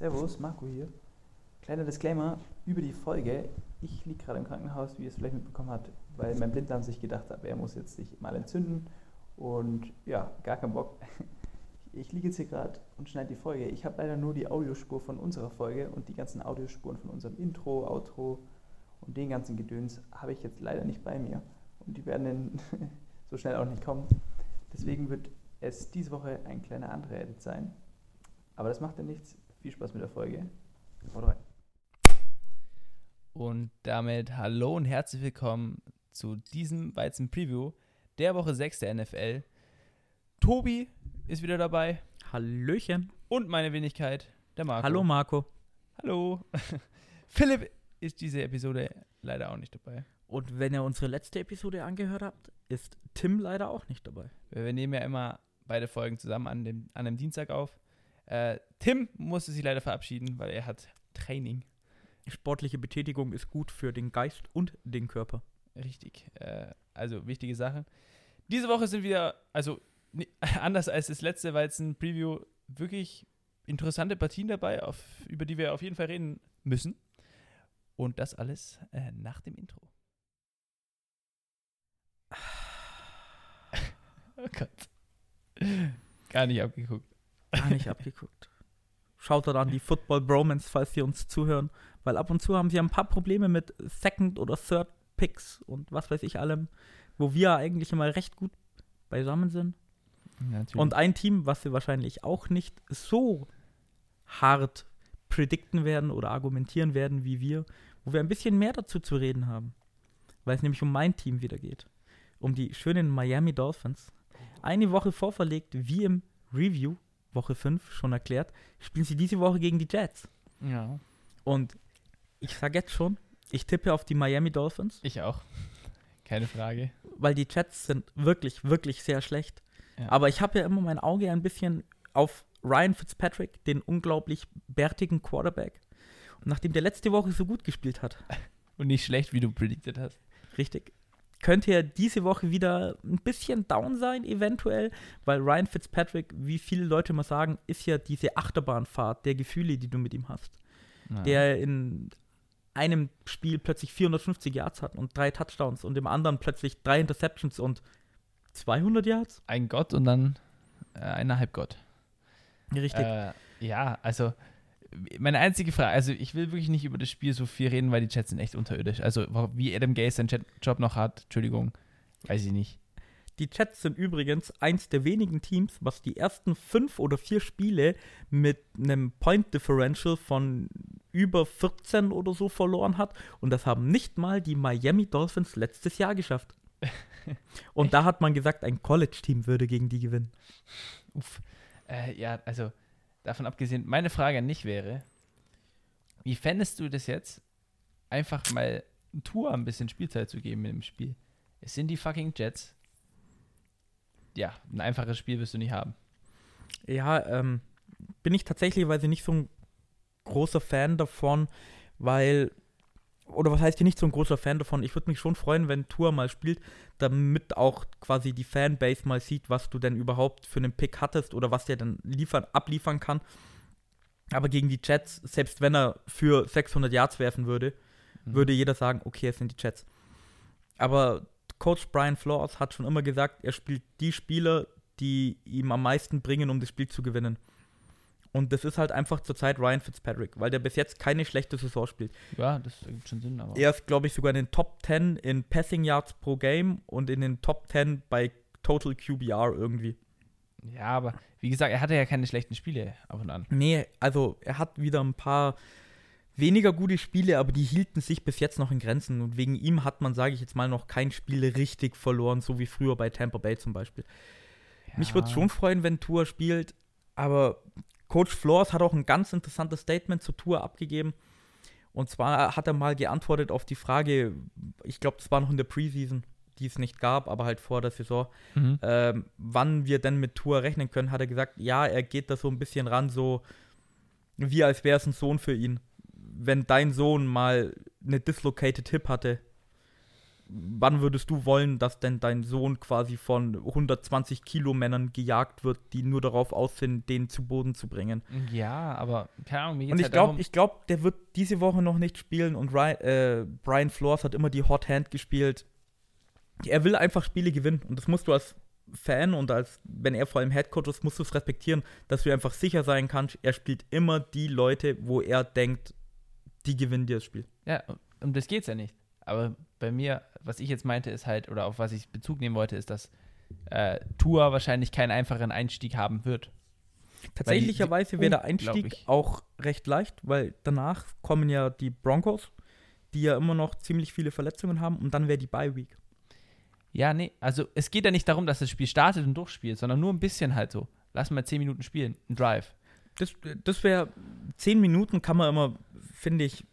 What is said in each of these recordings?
Servus, Marco hier. Kleiner Disclaimer über die Folge. Ich liege gerade im Krankenhaus, wie ihr es vielleicht mitbekommen habt, weil mein Blinddarm sich gedacht hat, er muss jetzt sich mal entzünden. Und ja, gar keinen Bock. Ich liege jetzt hier gerade und schneide die Folge. Ich habe leider nur die Audiospur von unserer Folge und die ganzen Audiospuren von unserem Intro, Outro und den ganzen Gedöns habe ich jetzt leider nicht bei mir. Und die werden dann so schnell auch nicht kommen. Deswegen wird es diese Woche ein kleiner anderer Edit sein. Aber das macht ja nichts. Viel Spaß mit der Folge. Haut rein. Und damit hallo und herzlich willkommen zu diesem Weizen Preview der Woche 6 der NFL. Tobi ist wieder dabei Hallöchen. und meine Wenigkeit, der Marco. Hallo Marco. Hallo. Philipp ist diese Episode leider auch nicht dabei. Und wenn ihr unsere letzte Episode angehört habt, ist Tim leider auch nicht dabei. Wir nehmen ja immer beide Folgen zusammen an, dem, an einem Dienstag auf. Äh, Tim musste sich leider verabschieden, weil er hat Training. Sportliche Betätigung ist gut für den Geist und den Körper. Richtig. Äh, also wichtige Sachen. Diese Woche sind wieder, also anders als das letzte Weizen-Preview, wirklich interessante Partien dabei, auf, über die wir auf jeden Fall reden müssen. Und das alles äh, nach dem Intro. Oh Gott. Gar nicht abgeguckt. Gar nicht abgeguckt. Schaut dort an die Football Bromance, falls Sie uns zuhören. Weil ab und zu haben sie ein paar Probleme mit Second- oder Third Picks und was weiß ich allem, wo wir eigentlich immer recht gut beisammen sind. Natürlich. Und ein Team, was sie wahrscheinlich auch nicht so hart predikten werden oder argumentieren werden wie wir, wo wir ein bisschen mehr dazu zu reden haben. Weil es nämlich um mein Team wieder geht. Um die schönen Miami Dolphins. Eine Woche vorverlegt, wie im Review, Woche 5 schon erklärt, spielen sie diese Woche gegen die Jets. ja, Und ich sage jetzt schon, ich tippe auf die Miami Dolphins, ich auch. Keine Frage. weil die Jets sind wirklich, wirklich sehr schlecht. Ja. Aber ich habe ja immer mein Auge ein bisschen auf Ryan Fitzpatrick, den unglaublich bärtigen Quarterback. Und nachdem der letzte Woche so gut gespielt hat, Und nicht schlecht, wie du predicted hast. richtig, könnte er diese Woche wieder ein bisschen down sein, eventuell, weil Ryan Fitzpatrick, wie viele Leute mal sagen, ist ja diese Achterbahnfahrt der Gefühle, die du mit ihm hast. Ja. Der in einem Spiel plötzlich 450 Yards hat und drei Touchdowns und im anderen plötzlich drei Interceptions und 200 Yards? ein Gott und dann äh, ein Halbgott. Richtig. Äh, ja, also meine einzige Frage, also ich will wirklich nicht über das Spiel so viel reden, weil die Chats sind echt unterirdisch. Also wie Adam Gase seinen Chat- Job noch hat, Entschuldigung, weiß ich nicht. Die Jets sind übrigens eins der wenigen Teams, was die ersten fünf oder vier Spiele mit einem Point Differential von über 14 oder so verloren hat. Und das haben nicht mal die Miami Dolphins letztes Jahr geschafft. Und da hat man gesagt, ein College-Team würde gegen die gewinnen. Uff. Äh, ja, also davon abgesehen, meine Frage an dich wäre, wie fändest du das jetzt, einfach mal Tour ein bisschen Spielzeit zu geben in dem Spiel? Es sind die fucking Jets. Ja, ein einfaches Spiel wirst du nicht haben. Ja, ähm, bin ich tatsächlich, weil sie nicht so ein großer Fan davon, weil, oder was heißt hier nicht so ein großer Fan davon? Ich würde mich schon freuen, wenn Tour mal spielt, damit auch quasi die Fanbase mal sieht, was du denn überhaupt für einen Pick hattest oder was der dann liefern, abliefern kann. Aber gegen die Jets, selbst wenn er für 600 Yards werfen würde, Mhm. würde jeder sagen, okay, es sind die Jets. Aber Coach Brian Flores hat schon immer gesagt, er spielt die Spieler, die ihm am meisten bringen, um das Spiel zu gewinnen. Und das ist halt einfach zurzeit Ryan Fitzpatrick, weil der bis jetzt keine schlechte Saison spielt. Ja, das ergibt schon Sinn, aber. Er ist, glaube ich, sogar in den Top 10 in Passing Yards pro Game und in den Top 10 bei Total QBR irgendwie. Ja, aber wie gesagt, er hatte ja keine schlechten Spiele ab und an. Nee, also er hat wieder ein paar weniger gute Spiele, aber die hielten sich bis jetzt noch in Grenzen. Und wegen ihm hat man, sage ich jetzt mal, noch kein Spiel richtig verloren, so wie früher bei Tampa Bay zum Beispiel. Mich würde es schon freuen, wenn Tour spielt, aber Coach Flores hat auch ein ganz interessantes Statement zur Tour abgegeben. Und zwar hat er mal geantwortet auf die Frage, ich glaube, das war noch in der Preseason, die es nicht gab, aber halt vor der Saison, Mhm. ähm, wann wir denn mit Tour rechnen können, hat er gesagt, ja, er geht da so ein bisschen ran, so wie als wäre es ein Sohn für ihn. Wenn dein Sohn mal eine dislocated Hip hatte, wann würdest du wollen, dass denn dein Sohn quasi von 120 Kilo Männern gejagt wird, die nur darauf aus sind, den zu Boden zu bringen? Ja, aber keine Ahnung, mir geht's Und ich halt glaube, ich glaube, der wird diese Woche noch nicht spielen und Ryan, äh, Brian Flores hat immer die Hot Hand gespielt. Er will einfach Spiele gewinnen und das musst du als Fan und als, wenn er vor allem Headcoach ist, musst du es respektieren, dass du einfach sicher sein kannst, er spielt immer die Leute, wo er denkt, die gewinnen dir das Spiel. Ja, um das geht's ja nicht. Aber bei mir, was ich jetzt meinte, ist halt, oder auf was ich Bezug nehmen wollte, ist, dass äh, Tour wahrscheinlich keinen einfachen Einstieg haben wird. Tatsächlicherweise wäre der Einstieg auch recht leicht, weil danach kommen ja die Broncos, die ja immer noch ziemlich viele Verletzungen haben und dann wäre die Bye Week. Ja, nee, also es geht ja nicht darum, dass das Spiel startet und durchspielt, sondern nur ein bisschen halt so. Lass mal 10 Minuten spielen, ein Drive. Das, das wäre, zehn Minuten kann man immer, finde ich,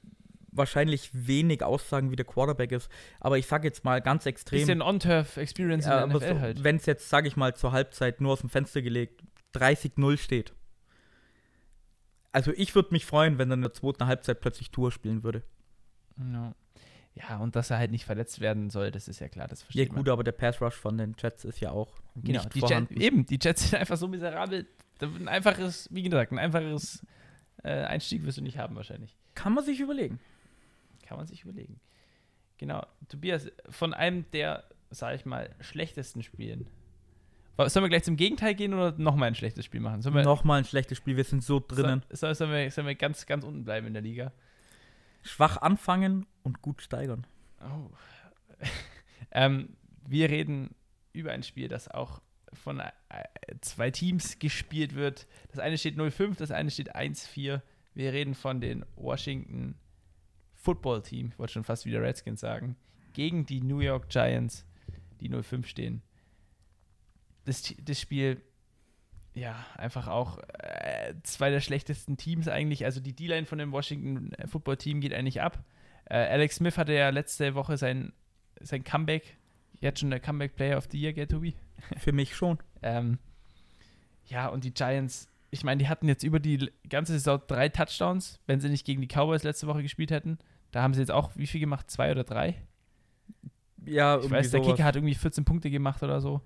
wahrscheinlich wenig aussagen, wie der Quarterback ist. Aber ich sage jetzt mal ganz extrem, Bisschen On-Turf-Experience ja, in der aber NFL so, halt. wenn es jetzt, sage ich mal, zur Halbzeit nur aus dem Fenster gelegt 30-0 steht. Also ich würde mich freuen, wenn dann in der zweiten Halbzeit plötzlich Tour spielen würde. Ja. ja, und dass er halt nicht verletzt werden soll, das ist ja klar, das Ja versteht gut, aber der Pass Rush von den Jets ist ja auch Genau, nicht die vorhanden. eben, die Jets sind einfach so miserabel. Ein einfaches, wie gesagt, ein einfaches äh, Einstieg wirst du nicht haben wahrscheinlich. Kann man sich überlegen. Kann man sich überlegen. Genau, Tobias, von einem der, sag ich mal, schlechtesten Spielen. Sollen wir gleich zum Gegenteil gehen oder nochmal ein schlechtes Spiel machen? Sollen wir, Nochmal ein schlechtes Spiel, wir sind so drinnen. Soll, sollen, wir, sollen wir ganz, ganz unten bleiben in der Liga? Schwach anfangen und gut steigern. Oh. ähm, wir reden über ein Spiel, das auch von äh, zwei Teams gespielt wird. Das eine steht 0-5, das eine steht 1-4. Wir reden von den Washington Football Team, ich wollte schon fast wieder Redskins sagen, gegen die New York Giants, die 0-5 stehen. Das, das Spiel, ja, einfach auch äh, zwei der schlechtesten Teams eigentlich. Also die D-Line von dem Washington äh, Football Team geht eigentlich ab. Äh, Alex Smith hatte ja letzte Woche sein, sein Comeback, jetzt schon der Comeback Player of the Year, gell, Tobi? Für mich schon. Ähm, ja, und die Giants, ich meine, die hatten jetzt über die ganze Saison drei Touchdowns, wenn sie nicht gegen die Cowboys letzte Woche gespielt hätten. Da haben sie jetzt auch wie viel gemacht? Zwei oder drei? Ja, Ich weiß, der Kicker hat irgendwie 14 Punkte gemacht oder so.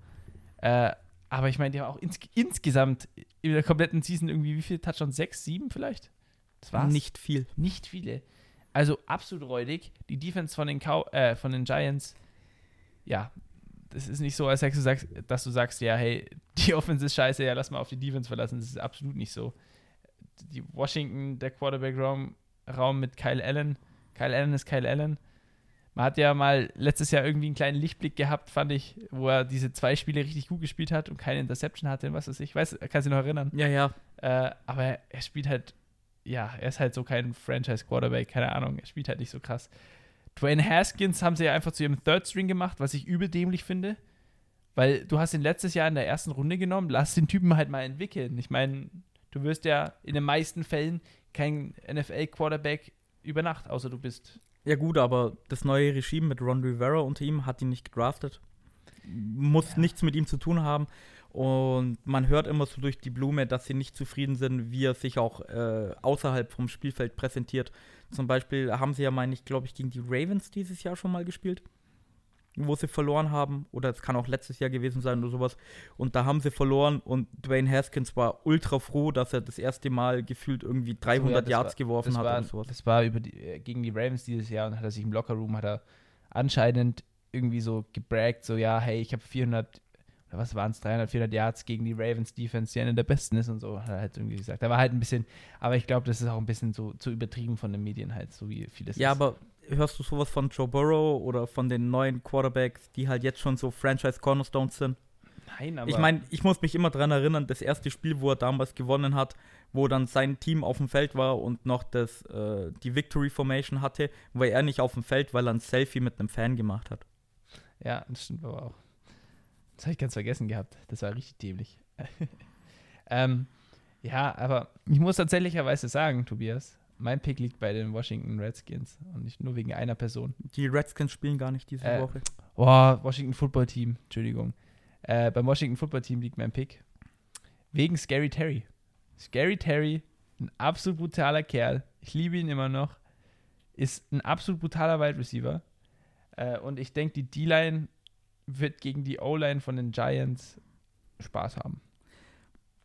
Äh, aber ich meine, die haben auch ins insgesamt in der kompletten Season irgendwie wie viele Touchdowns? Sechs, sieben vielleicht? Das war's. nicht viel. Nicht viele. Also absolut räudig. Die Defense von den, Cow äh, von den Giants, ja, das ist nicht so, als du sagst, dass du sagst, ja, hey, die Offense ist scheiße, ja, lass mal auf die Defense verlassen. Das ist absolut nicht so. Die Washington, der Quarterback-Raum Raum mit Kyle Allen. Kyle Allen ist Kyle Allen. Man hat ja mal letztes Jahr irgendwie einen kleinen Lichtblick gehabt, fand ich, wo er diese zwei Spiele richtig gut gespielt hat und keine Interception hatte und was weiß ich. Weiß, kannst du dich noch erinnern? Ja, ja. Äh, aber er, er spielt halt, ja, er ist halt so kein Franchise-Quarterback, keine Ahnung, er spielt halt nicht so krass. Dwayne Haskins haben sie ja einfach zu ihrem Third String gemacht, was ich übel dämlich finde. Weil du hast ihn letztes Jahr in der ersten Runde genommen, lass den Typen halt mal entwickeln. Ich meine, du wirst ja in den meisten Fällen kein NFL-Quarterback über Nacht, außer du bist. Ja gut, aber das neue Regime mit Ron Rivera unter ihm hat ihn nicht gedraftet. Muss Ja. nichts mit ihm zu tun haben. Und man hört immer so durch die Blume, dass sie nicht zufrieden sind, wie er sich auch äh, außerhalb vom Spielfeld präsentiert. Zum Beispiel haben sie ja, meine ich, glaube ich, gegen die Ravens dieses Jahr schon mal gespielt, wo sie verloren haben. Oder es kann auch letztes Jahr gewesen sein oder sowas. Und da haben sie verloren und Dwayne Haskins war ultra froh, dass er das erste Mal gefühlt irgendwie 300 das Yards war- geworfen hat war, oder sowas. das war die, äh, gegen die Ravens dieses Jahr und hat er sich im Lockerroom, hat er anscheinend irgendwie so gebraggt, so, ja, hey, ich habe 400, oder was waren es, 300, 400 Yards gegen die Ravens Defense, die eine der besten ist und so, hat er halt irgendwie gesagt. Da war halt ein bisschen, aber ich glaube, das ist auch ein bisschen so zu übertrieben von den Medien halt, so wie vieles Ja, ist. aber hörst du sowas von Joe Burrow oder von den neuen Quarterbacks, die halt jetzt schon so Franchise Cornerstones sind? Nein, aber ich meine, ich muss mich immer dran erinnern, das erste Spiel, wo er damals gewonnen hat, wo dann sein Team auf dem Feld war und noch das, äh, die Victory Formation hatte, war er nicht auf dem Feld, weil er ein Selfie mit einem Fan gemacht hat. Ja, das stimmt aber auch. Das habe ich ganz vergessen gehabt. Das war richtig dämlich. ähm, ja, aber ich muss tatsächlicherweise sagen, Tobias, mein Pick liegt bei den Washington Redskins und nicht nur wegen einer Person. Die Redskins spielen gar nicht diese Äh, Woche. Oh, Washington Football Team, Entschuldigung. Äh, beim Washington Football Team liegt mein Pick. Wegen Scary Terry. Scary Terry, ein absolut brutaler Kerl. Ich liebe ihn immer noch. Ist ein absolut brutaler Wide Receiver. Äh, und ich denke, die D-Line wird gegen die O-Line von den Giants Spaß haben.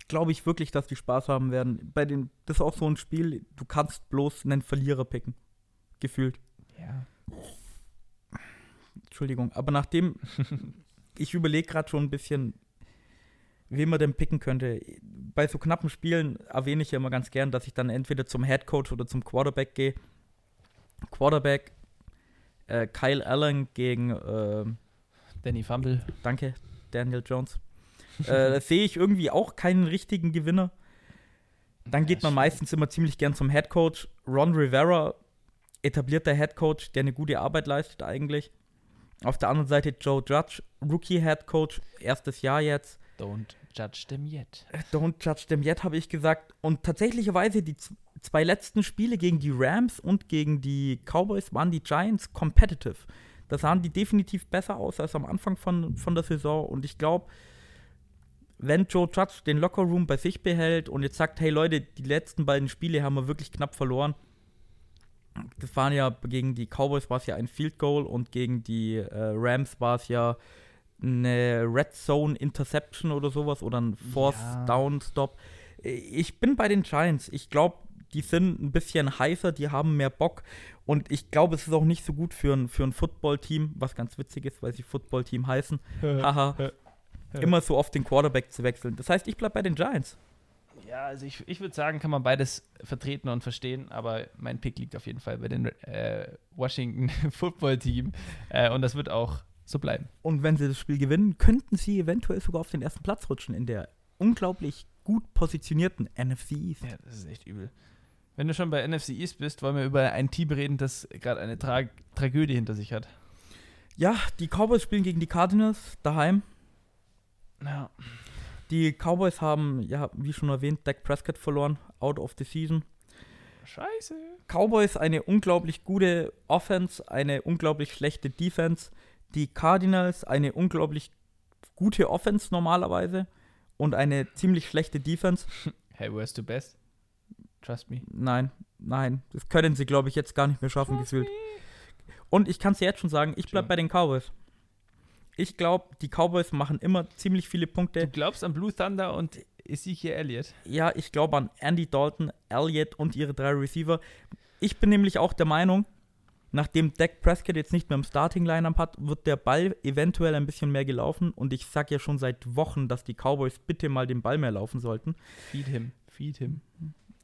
Glaube ich wirklich, dass die Spaß haben werden. Bei den, das ist auch so ein Spiel, du kannst bloß einen Verlierer picken. Gefühlt. Ja. Entschuldigung. Aber nachdem, ich überlege gerade schon ein bisschen, wen man denn picken könnte. Bei so knappen Spielen erwähne ich ja immer ganz gern, dass ich dann entweder zum Head Coach oder zum Quarterback gehe. Quarterback äh, Kyle Allen gegen äh, Danny Fumble. Danke, Daniel Jones. äh, da sehe ich irgendwie auch keinen richtigen Gewinner. Dann geht man meistens immer ziemlich gern zum Head Coach. Ron Rivera, etablierter Head Coach, der eine gute Arbeit leistet eigentlich. Auf der anderen Seite Joe Judge, Rookie Head Coach, erstes Jahr jetzt. Don't judge them yet. Don't judge them yet, habe ich gesagt. Und tatsächlicherweise die zwei letzten Spiele gegen die Rams und gegen die Cowboys waren die Giants competitive. Da sahen die definitiv besser aus als am Anfang von, von der Saison. Und ich glaube, wenn Joe Judge den Lockerroom bei sich behält und jetzt sagt, hey Leute, die letzten beiden Spiele haben wir wirklich knapp verloren. Das waren ja gegen die Cowboys war es ja ein Field Goal und gegen die äh, Rams war es ja eine Red Zone Interception oder sowas oder ein Fourth Ja. Down Stop. Ich bin bei den Giants. Ich glaube, die sind ein bisschen heißer, die haben mehr Bock und ich glaube, es ist auch nicht so gut für ein, für ein Football-Team, was ganz witzig ist, weil sie Football-Team heißen. Haha. Immer so oft den Quarterback zu wechseln. Das heißt, ich bleibe bei den Giants. Ja, also ich, ich würde sagen, kann man beides vertreten und verstehen, aber mein Pick liegt auf jeden Fall bei den äh, Washington Football Team äh, und das wird auch so bleiben. Und wenn sie das Spiel gewinnen, könnten sie eventuell sogar auf den ersten Platz rutschen in der unglaublich gut positionierten NFC East. Ja, das ist echt übel. Wenn du schon bei NFC East bist, wollen wir über ein Team reden, das gerade eine Tra Tragödie hinter sich hat. Ja, die Cowboys spielen gegen die Cardinals daheim. Ja. Die Cowboys haben, ja, wie schon erwähnt, Dak Prescott verloren, out of the season. Scheiße. Cowboys eine unglaublich gute Offense, eine unglaublich schlechte Defense. Die Cardinals eine unglaublich gute Offense normalerweise und eine ziemlich schlechte Defense. Hey, where's the best? Trust me. Nein, nein, das können sie, glaube ich, jetzt gar nicht mehr schaffen, gefühlt. Und ich kann es jetzt schon sagen, ich bleibe bei den Cowboys. Ich glaube, die Cowboys machen immer ziemlich viele Du Punkte. glaubst an Blue Thunder und Ezekiel Elliott? Ja, ich glaube an Andy Dalton, Elliott und ihre drei Receiver. Ich bin nämlich auch der Meinung, nachdem Dak Prescott jetzt nicht mehr im Starting-Lineup hat, wird der Ball eventuell ein bisschen mehr gelaufen. Und ich sage ja schon seit Wochen, dass die Cowboys bitte mal den Ball mehr laufen sollten. Feed him. Feed him.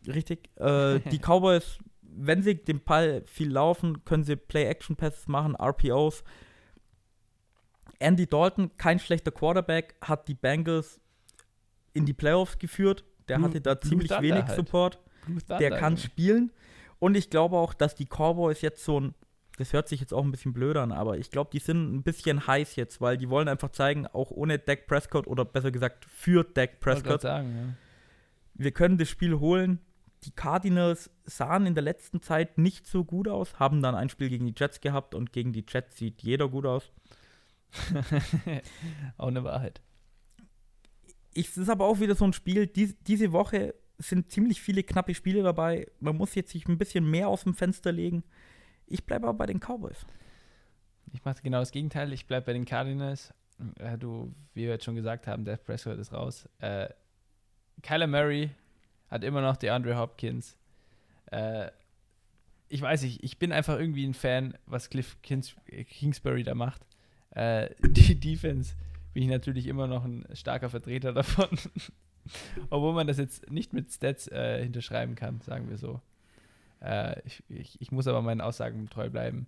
Richtig. Äh, die Cowboys, wenn sie den Ball viel laufen, können sie Play-Action-Passes machen, RPOs. Andy Dalton, kein schlechter Quarterback, hat die Bengals in die Playoffs geführt. Der Blue- hatte da Blue ziemlich Thunder wenig halt. Support. Der kann Junge. spielen. Und ich glaube auch, dass die Cowboys jetzt so ein, das hört sich jetzt auch ein bisschen blöd an, aber ich glaube, die sind ein bisschen heiß jetzt, weil die wollen einfach zeigen, auch ohne Dak Prescott oder besser gesagt für Dak Prescott, sagen, wir können das Spiel holen. Die Cardinals sahen in der letzten Zeit nicht so gut aus, haben dann ein Spiel gegen die Jets gehabt und gegen die Jets sieht jeder gut aus. auch eine Wahrheit. Ich, es ist aber auch wieder so ein Spiel, dies, diese Woche sind ziemlich viele knappe Spiele dabei. Man muss jetzt sich ein bisschen mehr aus dem Fenster legen. Ich bleibe aber bei den Cowboys. Ich mache genau das Gegenteil. Ich bleibe bei den Cardinals. Äh, du, wie wir jetzt schon gesagt haben, Dak Prescott ist raus. Äh, Kyler Murray hat immer noch DeAndre Hopkins. Äh, ich weiß nicht, ich bin einfach irgendwie ein Fan, was Cliff Kings Kingsbury da macht. Äh, die Defense bin ich natürlich immer noch ein starker Vertreter davon. Obwohl man das jetzt nicht mit Stats äh, hinterschreiben kann, sagen wir so. Äh, ich, ich, ich muss aber meinen Aussagen treu bleiben.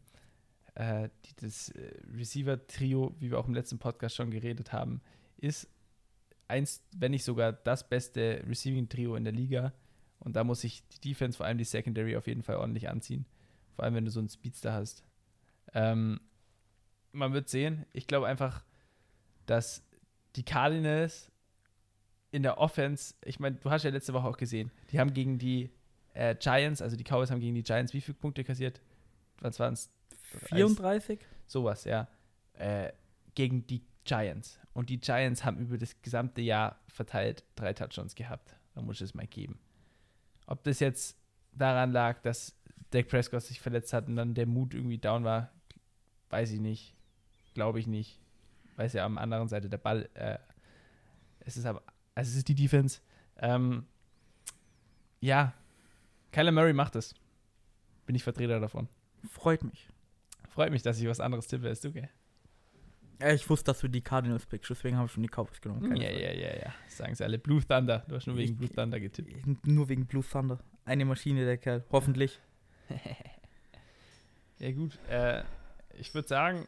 Äh, die, das äh, Receiver-Trio, wie wir auch im letzten Podcast schon geredet haben, ist eins, wenn nicht sogar das beste Receiving-Trio in der Liga. Und da muss sich die Defense, vor allem die Secondary, auf jeden Fall ordentlich anziehen. Vor allem, wenn du so einen Speedster hast. Ähm, man wird sehen. Ich glaube einfach, dass die Cardinals in der Offense, ich meine, du hast ja letzte Woche auch gesehen, die haben gegen die äh, Giants, also die Cowboys haben gegen die Giants wie viele Punkte kassiert? Was waren es? 34? Sowas, ja. Äh, gegen die Giants. Und die Giants haben über das gesamte Jahr verteilt drei Touchdowns gehabt. Da muss ich es mal geben. Ob das jetzt daran lag, dass Dak Prescott sich verletzt hat und dann der Mut irgendwie down war, weiß ich nicht. Glaube ich nicht. Weiß ja am anderen Seite der Ball. Äh, es ist aber, also es ist die Defense. Ähm, ja, Kyler Murray macht es. Bin ich Vertreter davon. Freut mich. Freut mich, dass ich was anderes tippe als du, gell? Ich wusste, dass du die Cardinals pickst, deswegen habe ich schon die Cowboys genommen. Ja, ja, ja, ja. Sagen sie alle. Blue Thunder. Du hast nur wegen Ich- Blue Thunder getippt. Nur wegen Blue Thunder. Eine Maschine, der Kerl. Hoffentlich. Ja, gut. Äh, ich würde sagen,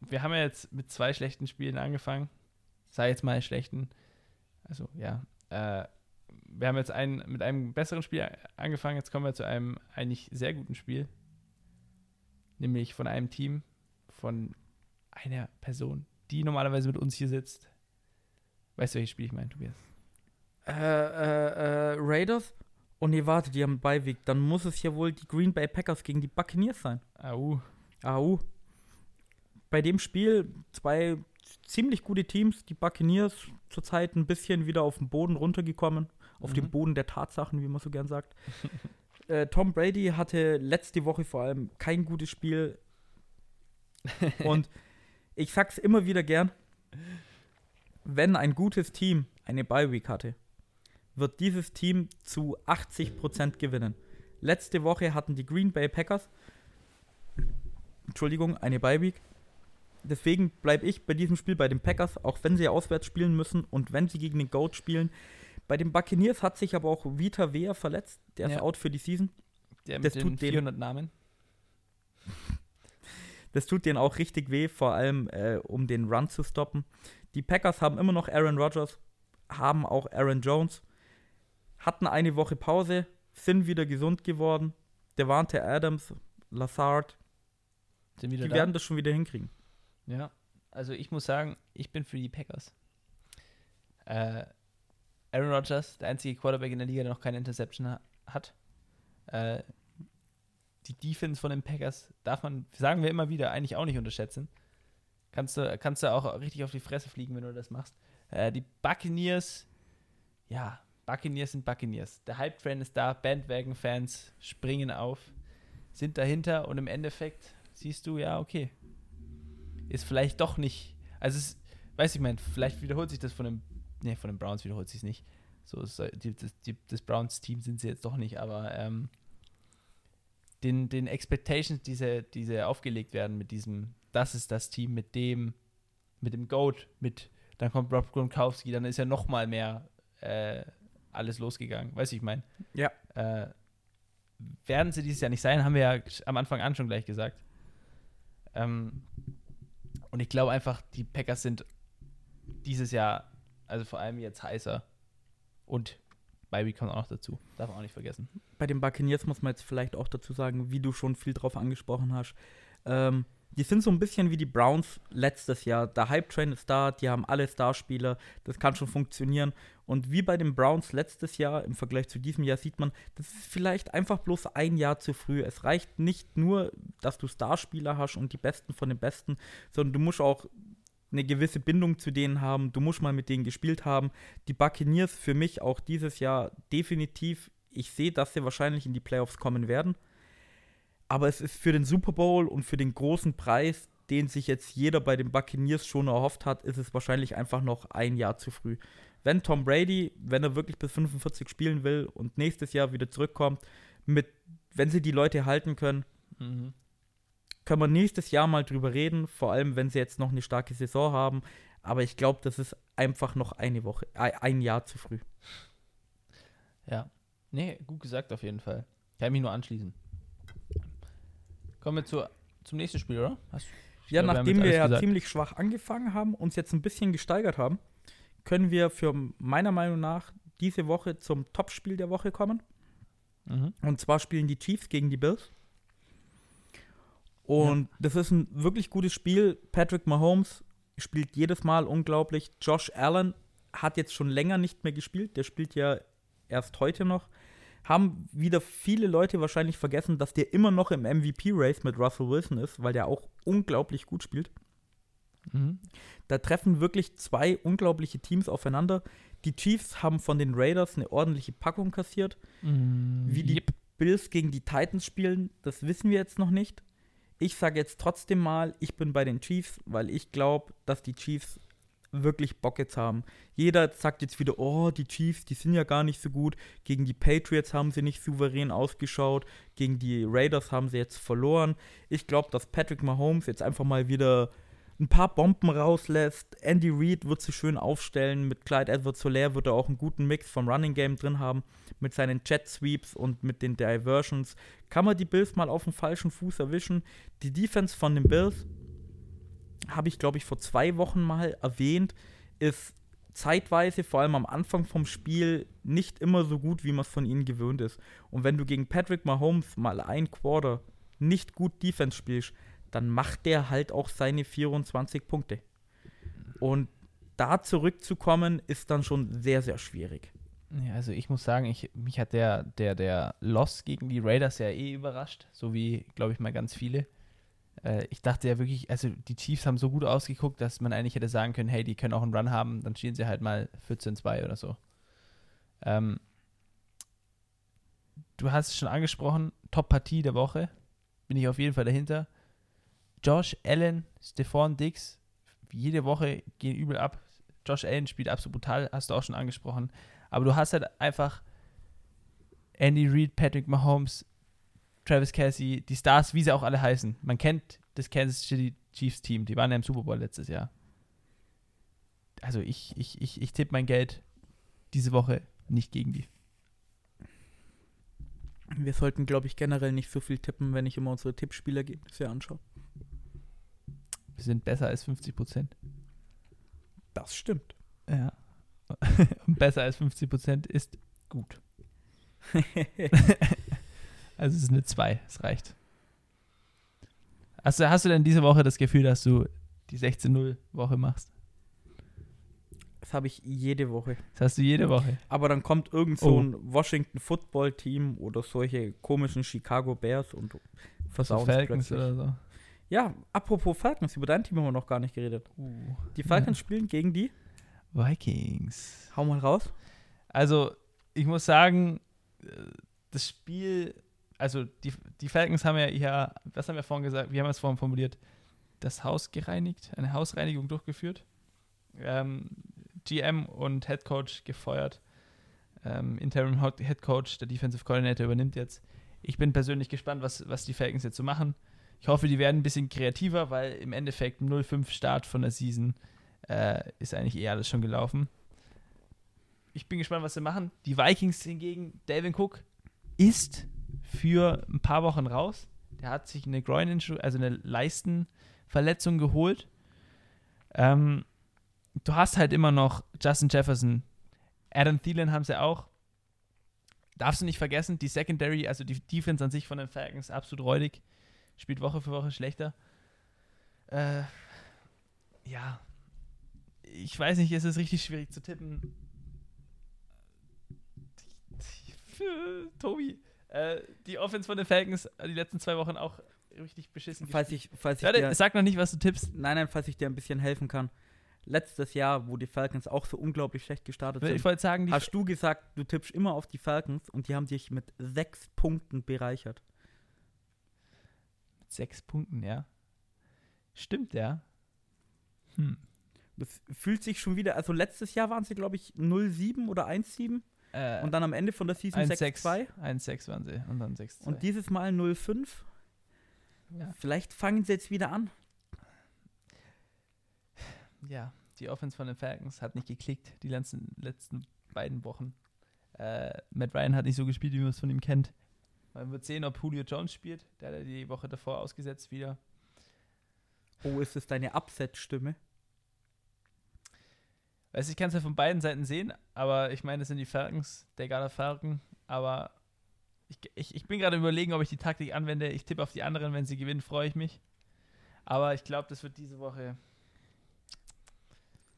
wir haben ja jetzt mit zwei schlechten Spielen angefangen. Sei jetzt mal schlechten. Also, ja. Äh, wir haben jetzt ein, mit einem besseren Spiel angefangen. Jetzt kommen wir zu einem eigentlich sehr guten Spiel. Nämlich von einem Team, von einer Person, die normalerweise mit uns hier sitzt. Weißt du, welches Spiel ich meine, Tobias? Äh, äh, äh, Raiders? Oh nee, warte, die haben Beiweg. Dann muss es ja wohl die Green Bay Packers gegen die Buccaneers sein. Au. Au. Bei dem Spiel zwei ziemlich gute Teams. Die Buccaneers zurzeit ein bisschen wieder auf den Boden runtergekommen. Auf Mhm. den Boden der Tatsachen, wie man so gern sagt. äh, Tom Brady hatte letzte Woche vor allem kein gutes Spiel. Und ich sag's immer wieder gern, wenn ein gutes Team eine Bye-Week hatte, wird dieses Team zu 80% gewinnen. Letzte Woche hatten die Green Bay Packers, Entschuldigung, eine Bye-Week. Deswegen bleibe ich bei diesem Spiel bei den Packers, auch wenn sie auswärts spielen müssen und wenn sie gegen den Goat spielen. Bei den Buccaneers hat sich aber auch Vita Vea verletzt. Der ist Ja. out für die Season. Der Das mit tut den- 400 Namen. Das tut denen auch richtig weh, vor allem äh, um den Run zu stoppen. Die Packers haben immer noch Aaron Rodgers, haben auch Aaron Jones, hatten eine Woche Pause, sind wieder gesund geworden. Devante Adams, Lazard, Sind wieder die da. werden das schon wieder hinkriegen. Ja, also ich muss sagen, ich bin für die Packers. Äh, Aaron Rodgers, der einzige Quarterback in der Liga, der noch keine Interception ha hat. Äh, die Defense von den Packers darf man, sagen wir immer wieder, eigentlich auch nicht unterschätzen. Kannst du, kannst du auch richtig auf die Fresse fliegen, wenn du das machst. Äh, die Buccaneers, ja, Buccaneers sind Buccaneers. Der Hype-Train ist da, Bandwagon-Fans springen auf, sind dahinter und im Endeffekt siehst du, ja, okay, ist vielleicht doch nicht. Also es, weiß ich mein, vielleicht wiederholt sich das von dem, nee, von den Browns wiederholt sich es nicht. So die, das, die, das Browns-Team sind sie jetzt doch nicht, aber ähm, den, den Expectations, diese, diese aufgelegt werden mit diesem, das ist das Team mit dem, mit dem Goat, mit, dann kommt Rob Gronkowski, dann ist ja noch mal mehr äh, alles losgegangen. Weiß ich mein. Ja. Äh, werden sie dieses Jahr nicht sein, haben wir ja am Anfang an schon gleich gesagt. Ähm, und ich glaube einfach, die Packers sind dieses Jahr, also vor allem jetzt heißer. Und Bybee kommt auch noch dazu. Darf man auch nicht vergessen. Bei den Buccaneers muss man jetzt vielleicht auch dazu sagen, wie du schon viel drauf angesprochen hast. Ähm, die sind so ein bisschen wie die Browns letztes Jahr. Der Hype-Train ist da, die haben alle Starspieler, das kann schon funktionieren. Und wie bei den Browns letztes Jahr im Vergleich zu diesem Jahr sieht man, das ist vielleicht einfach bloß ein Jahr zu früh. Es reicht nicht nur, dass du Starspieler hast und die Besten von den Besten, sondern du musst auch eine gewisse Bindung zu denen haben. Du musst mal mit denen gespielt haben. Die Buccaneers für mich auch dieses Jahr definitiv. Ich sehe, dass sie wahrscheinlich in die Playoffs kommen werden. Aber es ist für den Super Bowl und für den großen Preis, den sich jetzt jeder bei den Buccaneers schon erhofft hat, ist es wahrscheinlich einfach noch ein Jahr zu früh. Wenn Tom Brady, wenn er wirklich bis 45 spielen will und nächstes Jahr wieder zurückkommt, mit, wenn sie die Leute halten können, Mhm. Können wir nächstes Jahr mal drüber reden, vor allem wenn sie jetzt noch eine starke Saison haben. Aber ich glaube, das ist einfach noch eine Woche, ein Jahr zu früh. Ja. Nee, gut gesagt auf jeden Fall. Kann mich nur anschließen. Kommen wir zu, zum nächsten Spiel, oder? Hast, ich Ja, glaub, nachdem wir alles ja gesagt. ziemlich schwach angefangen haben, uns jetzt ein bisschen gesteigert haben, können wir für meiner Meinung nach diese Woche zum Topspiel der Woche kommen. Mhm. Und zwar spielen die Chiefs gegen die Bills. Und das ist ein wirklich gutes Spiel. Patrick Mahomes spielt jedes Mal unglaublich. Josh Allen hat jetzt schon länger nicht mehr gespielt. Der spielt ja erst heute noch. Haben wieder viele Leute wahrscheinlich vergessen, dass der immer noch im MVP-Race mit Russell Wilson ist, weil der auch unglaublich gut spielt. Mhm. Da treffen wirklich zwei unglaubliche Teams aufeinander. Die Chiefs haben von den Raiders eine ordentliche Packung kassiert. Wie die. Bills gegen die Titans spielen, das wissen wir jetzt noch nicht. Ich sage jetzt trotzdem mal, ich bin bei den Chiefs, weil ich glaube, dass die Chiefs wirklich Bock jetzt haben. Jeder sagt jetzt wieder, oh, die Chiefs, die sind ja gar nicht so gut. Gegen die Patriots haben sie nicht souverän ausgeschaut. Gegen die Raiders haben sie jetzt verloren. Ich glaube, dass Patrick Mahomes jetzt einfach mal wieder ein paar Bomben rauslässt. Andy Reid wird sich schön aufstellen. Mit Clyde Edwards Solaire wird er auch einen guten Mix vom Running Game drin haben. Mit seinen Jet Sweeps und mit den Diversions kann man die Bills mal auf dem falschen Fuß erwischen. Die Defense von den Bills habe ich, glaube ich, vor zwei Wochen mal erwähnt, ist zeitweise, vor allem am Anfang vom Spiel, nicht immer so gut, wie man es von ihnen gewöhnt ist. Und wenn du gegen Patrick Mahomes mal ein Quarter nicht gut Defense spielst, dann macht der halt auch seine 24 Punkte. Und da zurückzukommen, ist dann schon sehr, sehr schwierig. Ja, also ich muss sagen, ich, mich hat der, der, der Loss gegen die Raiders ja eh überrascht, so wie, glaube ich, mal ganz viele. Äh, ich dachte ja wirklich, also die Chiefs haben so gut ausgeguckt, dass man eigentlich hätte sagen können, hey, die können auch einen Run haben, dann stehen sie halt mal 14-2 oder so. Ähm, du hast es schon angesprochen, Top-Partie der Woche, bin ich auf jeden Fall dahinter. Josh Allen, Stephon Diggs, jede Woche gehen übel ab. Josh Allen spielt absolut brutal, hast du auch schon angesprochen. Aber du hast halt einfach Andy Reid, Patrick Mahomes, Travis Casey, die Stars, wie sie auch alle heißen. Man kennt das Kansas City Chiefs Team, die waren ja im Super Bowl letztes Jahr. Also ich, ich, ich, ich tippe mein Geld diese Woche nicht gegen die. Wir sollten, glaube ich, generell nicht so viel tippen, wenn ich immer unsere Tippspielergebnisse anschaue. Wir sind besser als 50 Prozent. Das stimmt. Ja. Besser als 50 Prozent ist gut. Also es ist eine 2, es reicht. Also hast du denn diese Woche das Gefühl, dass du die 16-0-Woche machst? Das habe ich jede Woche. Das hast du jede Woche. Aber dann kommt irgend so oh. ein Washington Football Team oder solche komischen Chicago Bears und versauen so Falcons plötzlich. oder so. Ja, apropos Falcons, über dein Team haben wir noch gar nicht geredet. Uh, die Falcons ja. spielen gegen die Vikings. Hau mal raus. Also, ich muss sagen, äh, das Spiel also die, die Falcons haben ja hier, was haben wir vorhin gesagt, wie haben wir es vorhin formuliert, das Haus gereinigt, eine Hausreinigung durchgeführt. Ähm, GM und Head Coach gefeuert. Ähm, Interim Head Coach, der Defensive Coordinator übernimmt jetzt. Ich bin persönlich gespannt, was, was die Falcons jetzt so machen. Ich hoffe, die werden ein bisschen kreativer, weil im Endeffekt 0-5 Start von der Season äh, ist eigentlich eher alles schon gelaufen. Ich bin gespannt, was sie machen. Die Vikings hingegen, Dalvin Cook ist für ein paar Wochen raus. Der hat sich eine Groin, also eine Leistenverletzung geholt. Ähm, du hast halt immer noch Justin Jefferson, Adam Thielen haben sie auch. Darfst du nicht vergessen, die Secondary, also die Defense an sich von den Falcons, absolut räudig. Spielt Woche für Woche schlechter. Äh, ja, ich weiß nicht, es ist richtig schwierig zu tippen. Tobi, äh, die Offense von den Falcons äh, die letzten zwei Wochen auch richtig beschissen falls ich, falls ich Warte, dir, Sag noch nicht, was du tippst. Nein, nein, falls ich dir ein bisschen helfen kann. Letztes Jahr, wo die Falcons auch so unglaublich schlecht gestartet sind, ich wollte sagen, hast du gesagt, du tippst immer auf die Falcons und die haben dich mit sechs Punkten bereichert. Mit sechs Punkten, ja. Stimmt, ja. Hm. Das fühlt sich schon wieder, also letztes Jahr waren sie, glaube ich, 0-7 oder 1-7. Äh, und dann am Ende von der Season 6-2. 1-6 waren sie und dann 6-2. Und dieses Mal 0-5. Ja. Vielleicht fangen sie jetzt wieder an. Ja, die Offense von den Falcons hat nicht geklickt die letzten, letzten beiden Wochen. Äh, Matt Ryan hat nicht so gespielt, wie man es von ihm kennt. Man wird sehen, ob Julio Jones spielt. Der hat die Woche davor ausgesetzt wieder. Oh, ist es deine Upset-Stimme? Weiß ich kann es ja von beiden Seiten sehen, aber ich meine, das sind die Falcons, der Gala Falcon, aber ich, ich, ich bin gerade überlegen, ob ich die Taktik anwende. Ich tippe auf die anderen, wenn sie gewinnen, freue ich mich. Aber ich glaube, das wird diese Woche.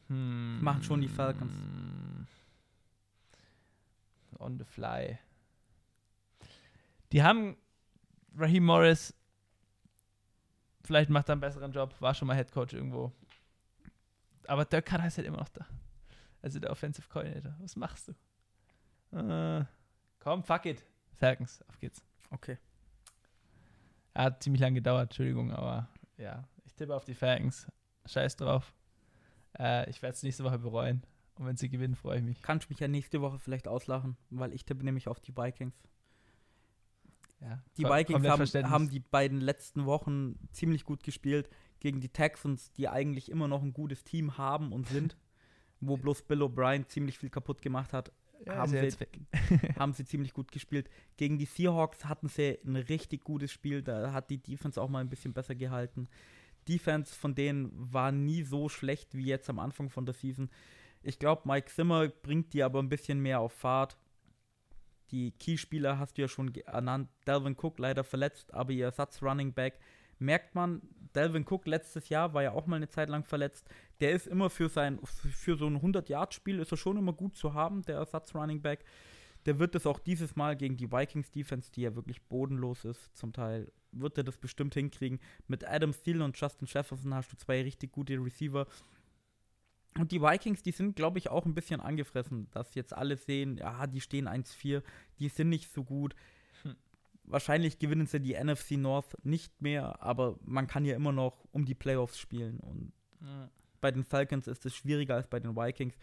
Hm, Machen schon die Falcons. On the fly. Die haben Raheem Morris. Vielleicht macht er einen besseren Job. War schon mal Head Coach irgendwo. Aber Dirk Cutter ist halt immer noch da. Also der Offensive Coordinator. Was machst du? Äh, komm, fuck it. Falcons, auf geht's. Okay. Hat ziemlich lange gedauert, Entschuldigung, aber ja, ich tippe auf die Falcons. Scheiß drauf. Äh, ich werde es nächste Woche bereuen. Und wenn sie gewinnen, freue ich mich. Kannst mich ja nächste Woche vielleicht auslachen, weil ich tippe nämlich auf die Vikings. Ja, Die Vikings haben, haben die beiden letzten Wochen ziemlich gut gespielt gegen die Texans, die eigentlich immer noch ein gutes Team haben und sind, wo bloß Bill O'Brien ziemlich viel kaputt gemacht hat, ja, haben sie- haben sie ziemlich gut gespielt. Gegen die Seahawks hatten sie ein richtig gutes Spiel, da hat die Defense auch mal ein bisschen besser gehalten. Defense von denen war nie so schlecht wie jetzt am Anfang von der Season. Ich glaube, Mike Zimmer bringt die aber ein bisschen mehr auf Fahrt. Die Keyspieler hast du ja schon ernannt. Delvin Cook leider verletzt, aber ihr Ersatz Running Back merkt man, Delvin Cook letztes Jahr war ja auch mal eine Zeit lang verletzt. Der ist immer für sein für so ein 100-Yard-Spiel ist er schon immer gut zu haben, der Ersatz Running Back. Der wird es auch dieses Mal gegen die Vikings Defense, die ja wirklich bodenlos ist, zum Teil wird er das bestimmt hinkriegen. Mit Adam Thielen und Justin Jefferson hast du zwei richtig gute Receiver. Und die Vikings, die sind, glaube ich, auch ein bisschen angefressen, dass jetzt alle sehen, ja, die stehen 1-4, die sind nicht so gut. Wahrscheinlich gewinnen sie die NFC North nicht mehr, aber man kann ja immer noch um die Playoffs spielen. Und Ja. bei den Falcons ist es schwieriger als bei den Vikings.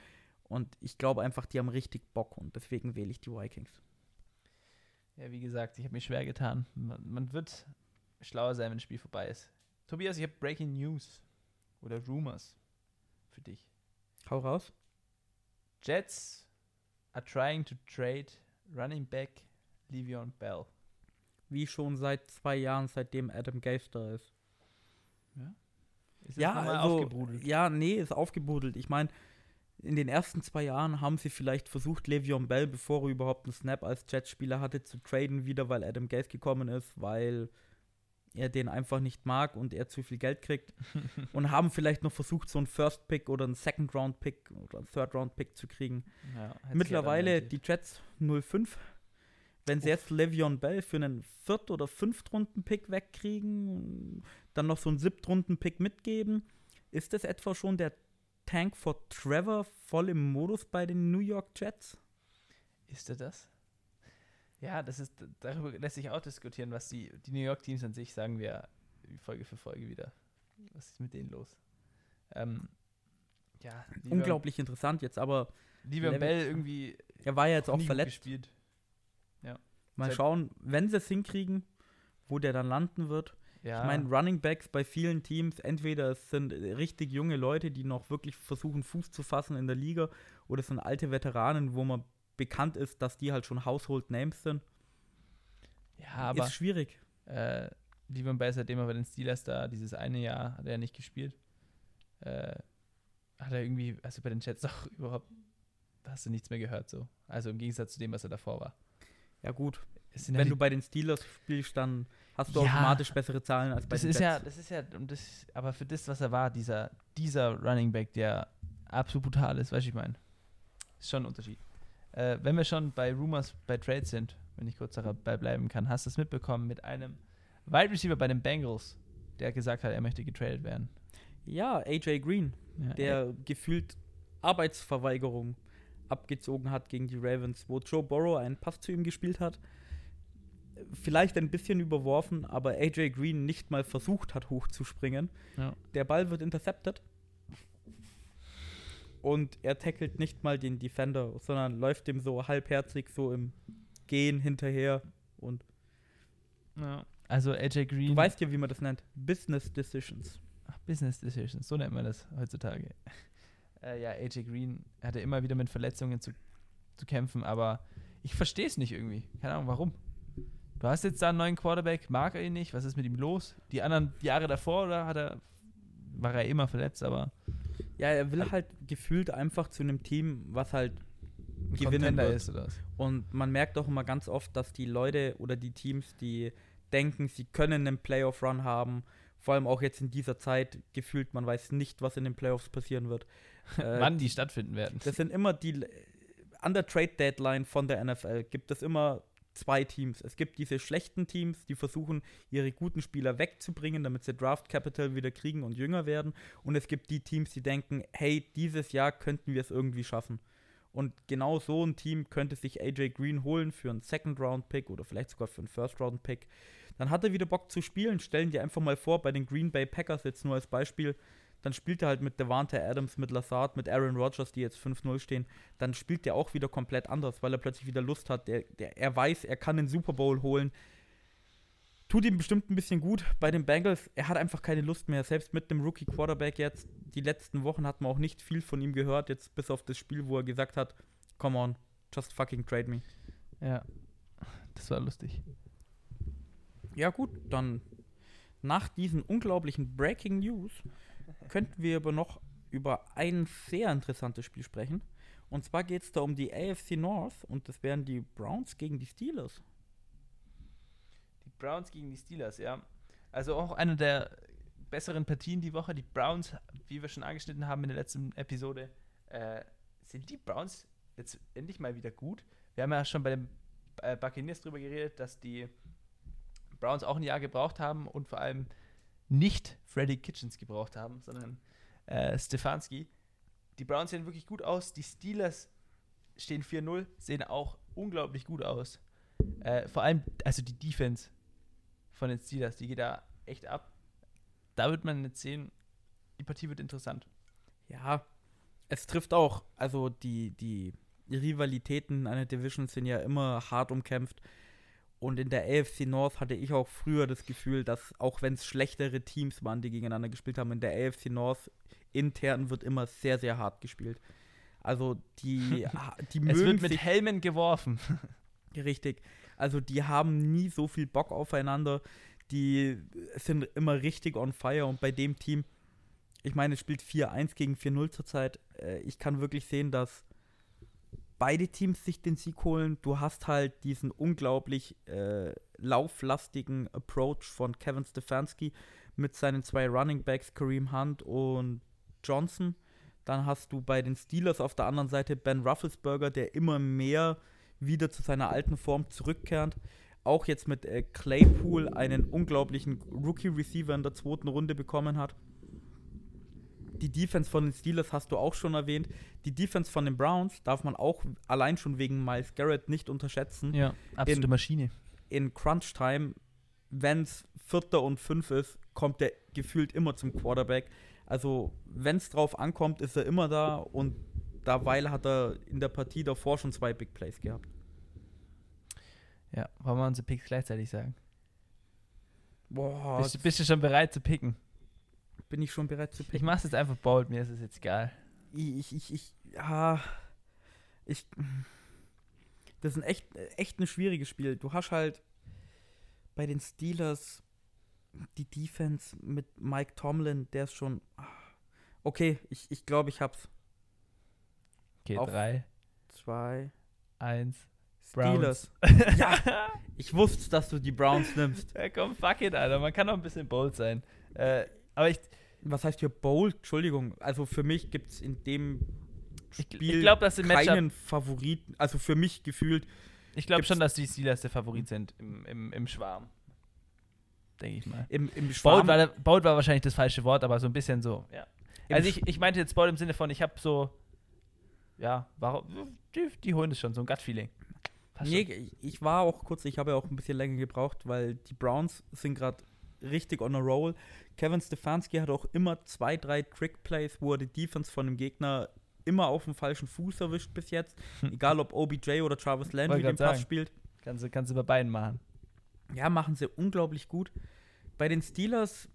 Und ich glaube einfach, die haben richtig Bock und deswegen wähle ich die Vikings. Ja, wie gesagt, ich habe mich schwer getan. Man, man wird schlauer sein, wenn das Spiel vorbei ist. Tobias, ich habe Breaking News oder Rumors für dich. Hau raus. Jets are trying to trade running back Le'Veon Bell. Wie schon seit zwei Jahren, seitdem Adam Gase da ist. Ist jetzt Ja, also, ja, nee, ist aufgebrudelt. Ich meine, in den ersten zwei Jahren haben sie vielleicht versucht, Le'Veon Bell, bevor er überhaupt einen Snap als Jets-Spieler hatte, zu traden wieder, weil Adam Gase gekommen ist, weil er den einfach nicht mag und er zu viel Geld kriegt. und haben vielleicht noch versucht, so einen First-Pick oder einen Second-Round-Pick oder einen Third-Round-Pick zu kriegen. Ja, Mittlerweile ja die Jets 05. Wenn sie jetzt Le'Veon Bell für einen Viert- oder Fünftrunden-Pick wegkriegen, dann noch so einen Siebtrunden-Pick mitgeben, ist das etwa schon der Tank for Trevor voll im Modus bei den New York Jets? Ist er das? Ja, das ist, darüber lässt sich auch diskutieren, was die, die New York Teams an sich sagen wir Folge für Folge wieder. Was ist mit denen los? Ähm, ja, Unglaublich interessant jetzt, aber Level- Bell irgendwie er war ja jetzt auch verletzt. gespielt. Mal schauen, wenn sie es hinkriegen, wo der dann landen wird. Ja, Ich meine, Running Backs bei vielen Teams, entweder es sind richtig junge Leute, die noch wirklich versuchen, Fuß zu fassen in der Liga, oder es sind alte Veteranen, wo man bekannt ist, dass die halt schon Household Names sind. ja aber ist schwierig. äh, Le'Veon Bell, seitdem er bei den Steelers da, dieses eine Jahr, hat er ja nicht gespielt. Äh, hat er irgendwie, also bei den Jets auch überhaupt, da hast du nichts mehr gehört so. Also im Gegensatz zu dem, was er davor war. Ja, gut. Es sind ja Wenn die- du bei den Steelers spielst, dann hast du Ja. automatisch bessere Zahlen als bei das den ist ja, das ist ja, und das, aber für das, was er war, dieser, dieser Running Back, der absolut brutal ist, weißt du, ich meine, ist schon ein Unterschied. Äh, wenn wir schon bei Rumors, bei Trades sind, wenn ich kurz dabei bleiben kann, hast du es mitbekommen mit einem Wide Receiver bei den Bengals, der gesagt hat, er möchte getradet werden. Ja, AJ Green, Ja, der gefühlt Arbeitsverweigerung abgezogen hat gegen die Ravens, wo Joe Burrow einen Pass zu ihm gespielt hat. Vielleicht ein bisschen überworfen, aber AJ Green nicht mal versucht hat, hochzuspringen. Ja. Der Ball wird intercepted. Und er tackelt nicht mal den Defender, sondern läuft dem so halbherzig so im Gehen hinterher. Und Ja. Also AJ Green. du weißt ja, wie man das nennt. Business Decisions. Ach, Business Decisions, so nennt man das heutzutage. Äh, ja, AJ Green hatte immer wieder mit Verletzungen zu, zu kämpfen, aber ich verstehe es nicht irgendwie. Keine Ahnung, warum. Du hast jetzt da einen neuen Quarterback, mag er ihn nicht, was ist mit ihm los? Die anderen Jahre davor, oder hat er, war er immer verletzt, aber Ja, er will halt gefühlt einfach zu einem Team, was halt Gewinnen wird. ist oder. Und man merkt auch immer ganz oft, dass die Leute oder die Teams, die denken, sie können einen Playoff-Run haben, vor allem auch jetzt in dieser Zeit gefühlt, man weiß nicht, was in den Playoffs passieren wird. Äh, Wann die stattfinden werden. Das sind immer die, an der Trade-Deadline von der NFL gibt es immer zwei Teams. Es gibt diese schlechten Teams, die versuchen, ihre guten Spieler wegzubringen, damit sie Draft Capital wieder kriegen und jünger werden. Und es gibt die Teams, die denken, hey, dieses Jahr könnten wir es irgendwie schaffen. Und genau so ein Team könnte sich AJ Green holen für einen Second-Round-Pick oder vielleicht sogar für einen First-Round-Pick. Dann hat er wieder Bock zu spielen. Stellen dir einfach mal vor, bei den Green Bay Packers jetzt nur als Beispiel, dann spielt er halt mit Devante Adams, mit Lazard, mit Aaron Rodgers, die jetzt 5-0 stehen. Dann spielt er auch wieder komplett anders, weil er plötzlich wieder Lust hat. Der, der, er weiß, er kann den Super Bowl holen. Tut ihm bestimmt ein bisschen gut bei den Bengals. Er hat einfach keine Lust mehr. Selbst mit dem Rookie Quarterback jetzt. Die letzten Wochen hat man auch nicht viel von ihm gehört. Jetzt bis auf das Spiel, wo er gesagt hat: Come on, just fucking trade me. Ja, das war lustig. Ja, gut, dann nach diesen unglaublichen Breaking News könnten wir aber noch über ein sehr interessantes Spiel sprechen. Und zwar geht es da um die AFC North und das wären die Browns gegen die Steelers. Die Browns gegen die Steelers, ja. Also auch eine der besseren Partien die Woche. Die Browns, wie wir schon angeschnitten haben in der letzten Episode, äh, sind die Browns jetzt endlich mal wieder gut. Wir haben ja schon bei den äh, Buccaneers drüber geredet, dass die Browns auch ein Jahr gebraucht haben und vor allem nicht Freddy Kitchens gebraucht haben, sondern äh, Stefanski. Die Browns sehen wirklich gut aus. Die Steelers stehen 4-0, sehen auch unglaublich gut aus. Äh, vor allem, also die Defense von den Steelers, die geht da echt ab. Da wird man jetzt sehen, die Partie wird interessant. Ja, es trifft auch. Also die, die Rivalitäten einer Division sind ja immer hart umkämpft. Und in der AFC North hatte ich auch früher das Gefühl, dass auch wenn es schlechtere Teams waren, die gegeneinander gespielt haben, in der AFC North intern wird immer sehr, sehr hart gespielt. Also die, die mögen. Es wird mit Helmen geworfen. Richtig. Also die haben nie so viel Bock aufeinander. Die sind immer richtig on fire und bei dem Team, ich meine, es spielt 4-1 gegen 4-0 zurzeit. Äh, ich kann wirklich sehen, dass beide Teams sich den Sieg holen. Du hast halt diesen unglaublich äh, lauflastigen Approach von Kevin Stefanski mit seinen zwei Running Backs, Kareem Hunt und Johnson. Dann hast du bei den Steelers auf der anderen Seite Ben Rufflesberger, der immer mehr wieder zu seiner alten Form zurückkehrt. Auch jetzt mit äh, Claypool einen unglaublichen Rookie-Receiver in der zweiten Runde bekommen hat. Die Defense von den Steelers hast du auch schon erwähnt. Die Defense von den Browns darf man auch allein schon wegen Miles Garrett nicht unterschätzen. Ja, absolute in, Maschine. In Crunch Time, wenn es Vierter und Fünf ist, kommt der gefühlt immer zum Quarterback. Also, wenn es drauf ankommt, ist er immer da und daweil hat er in der Partie davor schon zwei Big Plays gehabt. Ja, wollen wir unsere Picks gleichzeitig sagen? Boah. Bist, bist du schon bereit zu picken? Bin ich schon bereit zu picken. Ich mach's jetzt einfach bold, mir ist es jetzt egal. Ich, ich, ich, ja, ich, das ist ein echt, echt ein schwieriges Spiel. Du hast halt bei den Steelers die Defense mit Mike Tomlin, der ist schon, okay, ich, ich glaube, ich hab's. Okay, Auf drei, zwei, eins. Steelers. ja, ich wusste, dass du die Browns nimmst. Ja, komm, fuck it, Alter. Man kann auch ein bisschen bold sein. Äh, aber ich. Was heißt hier bold? Entschuldigung. Also für mich gibt es in dem Spiel ich, ich glaub, dass im keinen Favoriten. Also für mich gefühlt. Ich glaube schon, dass die Steelers der Favorit sind im, im, im Schwarm. Denke ich mal. Im, im Schwarm. Bold war, bold war wahrscheinlich das falsche Wort, aber so ein bisschen so, ja. Also ich, ich meinte jetzt bold im Sinne von, ich habe so, ja, warum, die, die holen es schon, so ein Gut-Feeling. Nee, ich war auch kurz, ich habe ja auch ein bisschen länger gebraucht, weil die Browns sind gerade richtig on a roll. Kevin Stefanski hat auch immer zwei, drei Trick-Plays, wo er die Defense von dem Gegner immer auf dem falschen Fuß erwischt bis jetzt. Hm. Egal ob OBJ oder Travis Landry den Pass spielt. Kannst du, kannst du bei beiden machen. Ja, machen sie unglaublich gut. Bei den Steelers,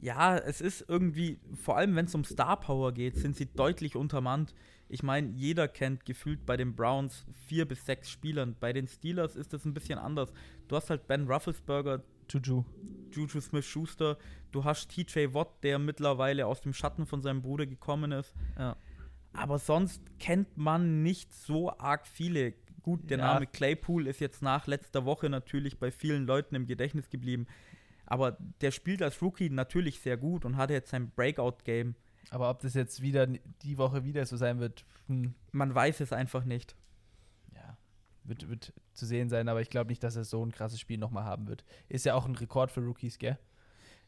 ja, es ist irgendwie, vor allem wenn es um Star Power geht, sind sie deutlich untermannt. Ich meine, jeder kennt gefühlt bei den Browns vier bis sechs Spielern. Bei den Steelers ist das ein bisschen anders. Du hast halt Ben Rufflesberger, Juju, Juju Smith-Schuster. Du hast TJ Watt, der mittlerweile aus dem Schatten von seinem Bruder gekommen ist. Ja. Aber sonst kennt man nicht so arg viele. Gut, der ja. Name Claypool ist jetzt nach letzter Woche natürlich bei vielen Leuten im Gedächtnis geblieben. Aber der spielt als Rookie natürlich sehr gut und hatte jetzt sein Breakout-Game. Aber ob das jetzt wieder die Woche wieder so sein wird, hm. man weiß es einfach nicht. Wird, wird zu sehen sein, aber ich glaube nicht, dass er so ein krasses Spiel nochmal haben wird. Ist ja auch ein Rekord für Rookies, gell?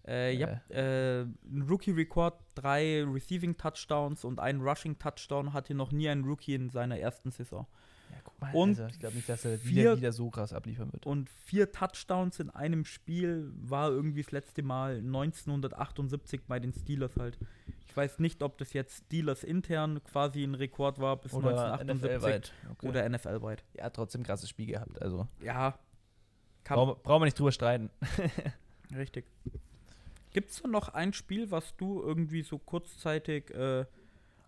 Äh, ja, äh, ein Rookie-Rekord, drei Receiving-Touchdowns und ein Rushing-Touchdown hatte noch nie ein Rookie in seiner ersten Saison. Ja, guck mal, Und also ich glaube nicht, dass er vier- wieder, wieder so krass abliefern wird. Und vier Touchdowns in einem Spiel war irgendwie das letzte Mal 1978 bei den Steelers halt. Ich weiß nicht, ob das jetzt Steelers intern quasi ein Rekord war bis Oder 1978 NFL-weit. Okay. oder NFL-weit. ja, trotzdem krasses Spiel gehabt. Also Ja, brauchen wir nicht drüber streiten. richtig. Gibt es noch ein Spiel, was du irgendwie so kurzzeitig äh,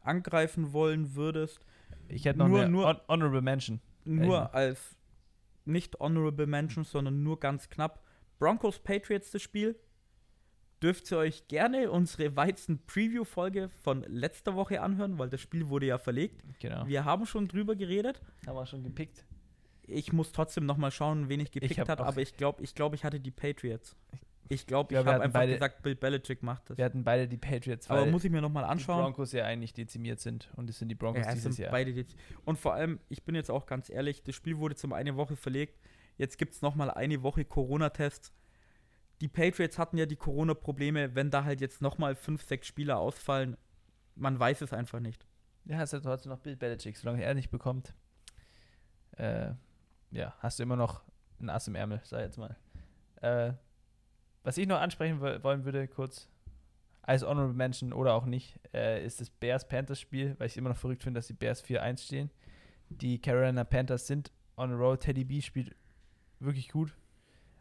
angreifen wollen würdest? Ich hätte noch Nur- eine nur- Hon Honorable Mention. Nur Ja. als nicht Honorable Mention, sondern nur ganz knapp. Broncos Patriots das Spiel. Dürft ihr euch gerne unsere Weizen-Preview-Folge von letzter Woche anhören, weil das Spiel wurde ja verlegt. Genau. Wir haben schon drüber geredet. Haben wir schon gepickt. Ich muss trotzdem noch mal schauen, wen ich gepickt hab habe, auch- aber ich glaube, ich, glaub, ich hatte die Patriots. Ich glaube, Ja, ich wir habe einfach beide- gesagt, Bill Belichick macht das. Wir hatten beide die Patriots, aber weil muss ich mir noch mal die anschauen. Broncos ja eigentlich dezimiert sind. Und es sind die Broncos Ja, es dieses Jahr. beide. Und vor allem, ich bin jetzt auch ganz ehrlich, das Spiel wurde zum eine Woche verlegt. Jetzt gibt es nochmal eine Woche Corona-Tests. Die Patriots hatten ja die Corona-Probleme, wenn da halt jetzt nochmal fünf, sechs Spieler ausfallen. Man weiß es einfach nicht. Ja, hast du trotzdem noch Bill Belichick. Solange er nicht bekommt, äh, ja, hast du immer noch ein Ass im Ärmel, sag ich jetzt mal. Äh, was ich noch ansprechen wo- wollen würde, kurz, als Honorable Mention oder auch nicht, äh, ist das Bears-Panthers-Spiel, weil ich immer noch verrückt finde, dass die Bears 4-1 stehen. Die Carolina Panthers sind on a roll. Teddy B spielt wirklich gut.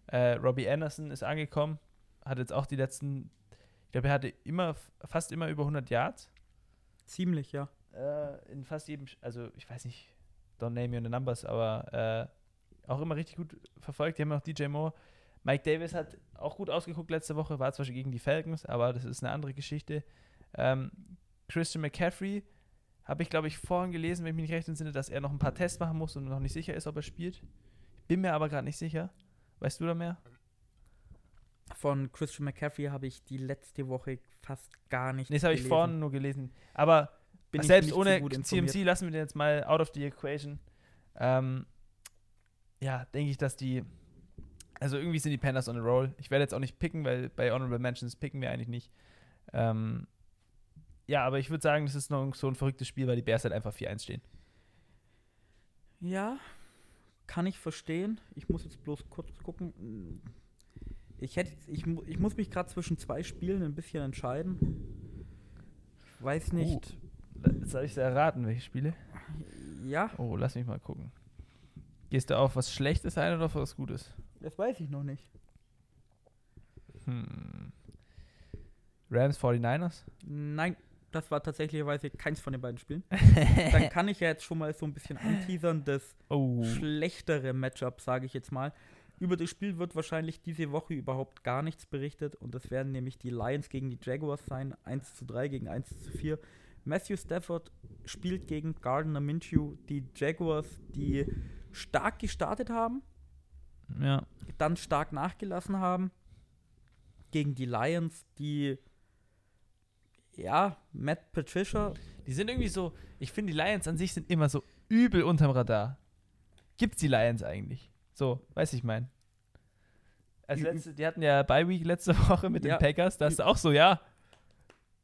Äh, Robbie Anderson ist angekommen, hat jetzt auch die letzten, ich glaube, er hatte immer, fast immer über 100 Yards. Ziemlich, ja. Äh, in fast jedem, also ich weiß nicht, don't name me on the numbers, aber äh, auch immer richtig gut verfolgt. Die haben noch DJ Moore. Mike Davis hat auch gut ausgeguckt letzte Woche, war zwar schon gegen die Falcons, aber das ist eine andere Geschichte. Ähm, Christian McCaffrey habe ich, glaube ich, vorhin gelesen, wenn ich mich nicht recht entsinne, dass er noch ein paar Tests machen muss und noch nicht sicher ist, ob er spielt. Bin mir aber gerade nicht sicher. Weißt du da mehr? Von Christian McCaffrey habe ich die letzte Woche fast gar nicht Nee, das habe ich vorhin nur gelesen. Aber Bin ich selbst so ohne gut CMC lassen wir den jetzt mal out of the equation. Ähm, ja, denke ich, dass die. Also irgendwie sind die Panthers on a roll. Ich werde jetzt auch nicht picken, weil bei Honorable Mentions picken wir eigentlich nicht. Ähm, ja, aber ich würde sagen, das ist noch so ein verrücktes Spiel, weil die Bears halt einfach 4-1 stehen. Ja, kann ich verstehen. Ich muss jetzt bloß kurz gucken. Ich, hätte, ich, ich muss mich gerade zwischen zwei Spielen ein bisschen entscheiden. Ich weiß nicht. Jetzt soll ich erraten, welche Spiele? Ja, Oh, lass mich mal gucken. Gehst du auf was Schlechtes ein oder auf was Gutes? Das weiß ich noch nicht. Hm. Rams 49ers? Nein, das war tatsächlicherweise keins von den beiden Spielen. Dann kann ich ja jetzt schon mal so ein bisschen anteasern, das Oh. schlechtere Matchup, sage ich jetzt mal. Über das Spiel wird wahrscheinlich diese Woche überhaupt gar nichts berichtet und das werden nämlich die Lions gegen die Jaguars sein, 1 zu 3 gegen 1 zu 4. Matthew Stafford spielt gegen Gardner Minshew, die Jaguars, die stark gestartet haben, Ja. dann stark nachgelassen haben, gegen die Lions, die ja, Matt Patricia, Die sind irgendwie so, ich finde, die Lions an sich sind immer so übel unterm Radar. Gibt's die Lions eigentlich? So, weiß ich mein. Als letzte, die hatten ja Bye Week letzte Woche mit Ja. den Packers, da ist auch so, ja.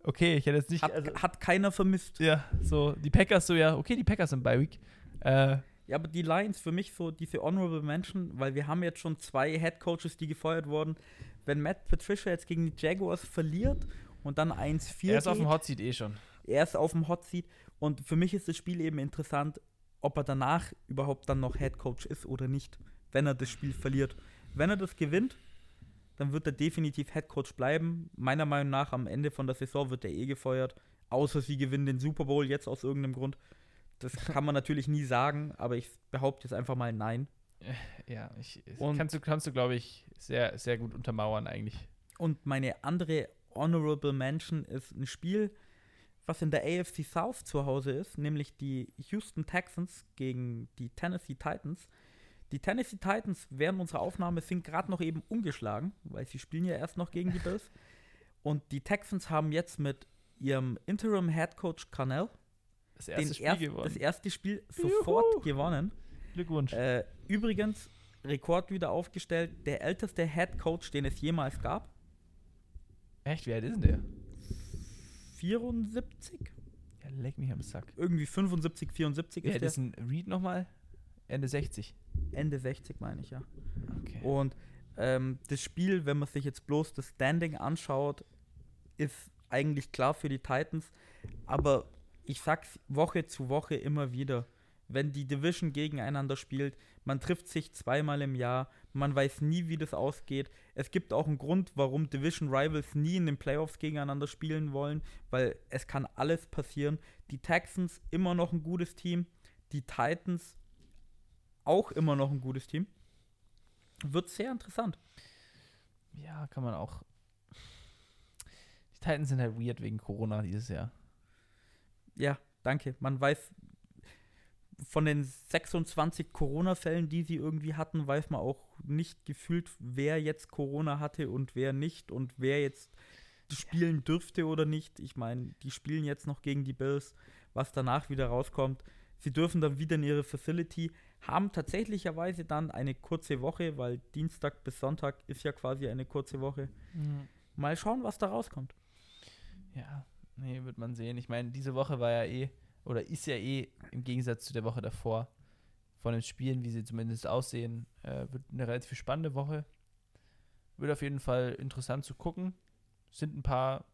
Okay, ich hätte jetzt nicht, hat, also, hat keiner vermisst. ja, so, die Packers so, ja, okay, die Packers sind Bye Week. Äh, Ja, aber die Lions für mich so diese Honorable Mention, weil wir haben jetzt schon zwei Head Coaches, die gefeuert wurden. Wenn Matt Patricia jetzt gegen die Jaguars verliert und dann 1-4 er ist auf dem geht, Hot Seat eh schon. er ist auf dem Hot Seat und für mich ist das Spiel eben interessant, ob er danach überhaupt dann noch Head Coach ist oder nicht, wenn er das Spiel verliert. Wenn er das gewinnt, dann wird er definitiv Head Coach bleiben. Meiner Meinung nach am Ende von der Saison wird er eh gefeuert, außer sie gewinnen den Super Bowl jetzt aus irgendeinem Grund. Das kann man natürlich nie sagen, aber ich behaupte jetzt einfach mal nein. Ja, ich, Und- kannst du, kannst du glaube ich, sehr, sehr gut untermauern eigentlich. Und meine andere Honorable Mention ist ein Spiel, was in der AFC South zu Hause ist, nämlich die Houston Texans gegen die Tennessee Titans. Die Tennessee Titans während unserer Aufnahme sind gerade noch eben umgeschlagen, weil sie spielen ja erst noch gegen die Bills. Und die Texans haben jetzt mit ihrem Interim Head Coach Carnell Das erste Spiel erst, das erste Spiel sofort Juhu. gewonnen. Glückwunsch. Äh, übrigens, Rekord wieder aufgestellt, der älteste Head Coach, den es jemals gab. Echt? Wie alt ist denn der? 74? Ja, leck mich am Sack. Irgendwie 75, 74 Wie ist der. ist ein Reed nochmal? Ende 60. Ende 60 meine ich, ja. Okay. Und ähm, das Spiel, wenn man sich jetzt bloß das Standing anschaut, ist eigentlich klar für die Titans. Aber ich sag's Woche zu Woche immer wieder, wenn die Division gegeneinander spielt, man trifft sich zweimal im Jahr, man weiß nie, wie das ausgeht. Es gibt auch einen Grund, warum Division Rivals nie in den Playoffs gegeneinander spielen wollen, weil es kann alles passieren. Die Texans immer noch ein gutes Team, die Titans auch immer noch ein gutes Team. Wird sehr interessant. ja, kann man auch. Die Titans sind halt weird wegen Corona dieses Jahr. Ja, danke. Man weiß von den 26 Corona-Fällen, die sie irgendwie hatten, weiß man auch nicht gefühlt, wer jetzt Corona hatte und wer nicht und wer jetzt spielen dürfte oder nicht. Ich meine, die spielen jetzt noch gegen die Bills, was danach wieder rauskommt. Sie dürfen dann wieder in ihre Facility, haben tatsächlicherweise dann eine kurze Woche, weil Dienstag bis Sonntag ist ja quasi eine kurze Woche. Mal schauen, was da rauskommt. Ja, nee, wird man sehen. Ich meine, diese Woche war ja eh, oder ist ja eh im Gegensatz zu der Woche davor, von den Spielen, wie sie zumindest aussehen, äh, wird eine relativ spannende Woche. Wird auf jeden Fall interessant zu gucken. Sind ein paar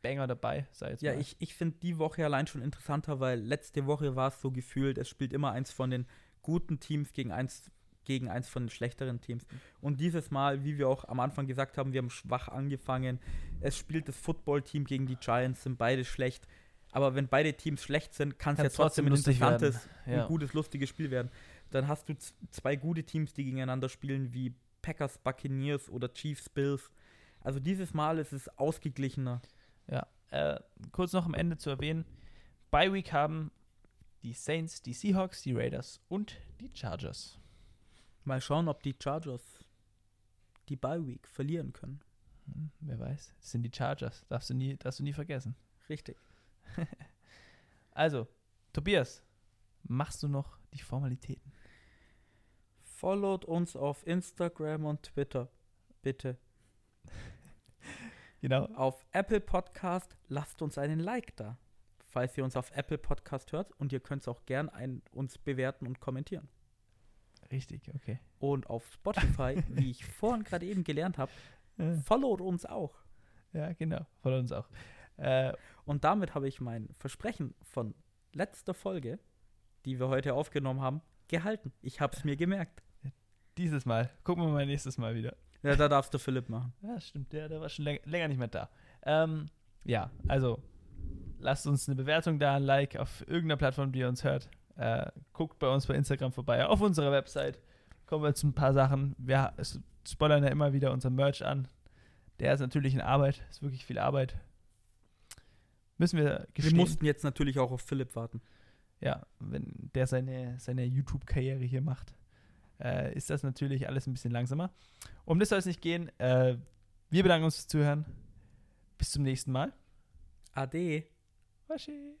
Banger dabei, sei jetzt Ja, mal. ich, ich finde die Woche allein schon interessanter, weil letzte Woche war es so gefühlt, es spielt immer eins von den guten Teams gegen eins, gegen eins von den schlechteren Teams. Und dieses Mal, wie wir auch am Anfang gesagt haben, wir haben schwach angefangen. Es spielt das Football-Team gegen die Giants, sind beide schlecht. Aber wenn beide Teams schlecht sind, kann es ja trotzdem ein interessantes, Ja. ein gutes, lustiges Spiel werden. Dann hast du zwei gute Teams, die gegeneinander spielen, wie Packers, Buccaneers oder Chiefs, Bills. Also dieses Mal ist es ausgeglichener. Ja, äh, kurz noch am Ende zu erwähnen: Bye Week haben die Saints, die Seahawks, die Raiders und die Chargers. Mal schauen, ob die Chargers die Bye Week verlieren können. Hm, wer weiß. Das sind die Chargers. Darfst du nie, darfst du nie vergessen. Richtig. Also, Tobias, machst du noch die Formalitäten? Followt uns auf Instagram und Twitter. Bitte. Genau. Auf Apple Podcast lasst uns einen Like da. Falls ihr uns auf Apple Podcast hört und ihr könnt es auch gern ein, uns bewerten und kommentieren. Richtig, okay. Und auf Spotify, wie ich vorhin gerade eben gelernt habe, followt uns auch. Ja, genau. Von uns auch. Äh, Und damit habe ich mein Versprechen von letzter Folge, die wir heute aufgenommen haben, gehalten. Ich habe es mir gemerkt. dieses Mal. Gucken wir mal nächstes Mal wieder. Ja, da darfst du Philipp machen. Ja, stimmt. Der, der war schon läng länger nicht mehr da. Ähm, ja, also lasst uns eine Bewertung da, ein Like auf irgendeiner Plattform, die ihr uns hört. Äh, guckt bei uns bei Instagram vorbei, auf unserer Website. Kommen wir zu ein paar Sachen. Wir spoilern ja immer wieder unser Merch an. Der ist natürlich in Arbeit, ist wirklich viel Arbeit. Müssen wir Wir gestehen. mussten jetzt natürlich auch auf Philipp warten. ja, wenn der seine, seine YouTube-Karriere hier macht, äh, ist das natürlich alles ein bisschen langsamer. Um das soll es nicht gehen. Äh, wir bedanken uns fürs Zuhören. Bis zum nächsten Mal. Ade. Waschi.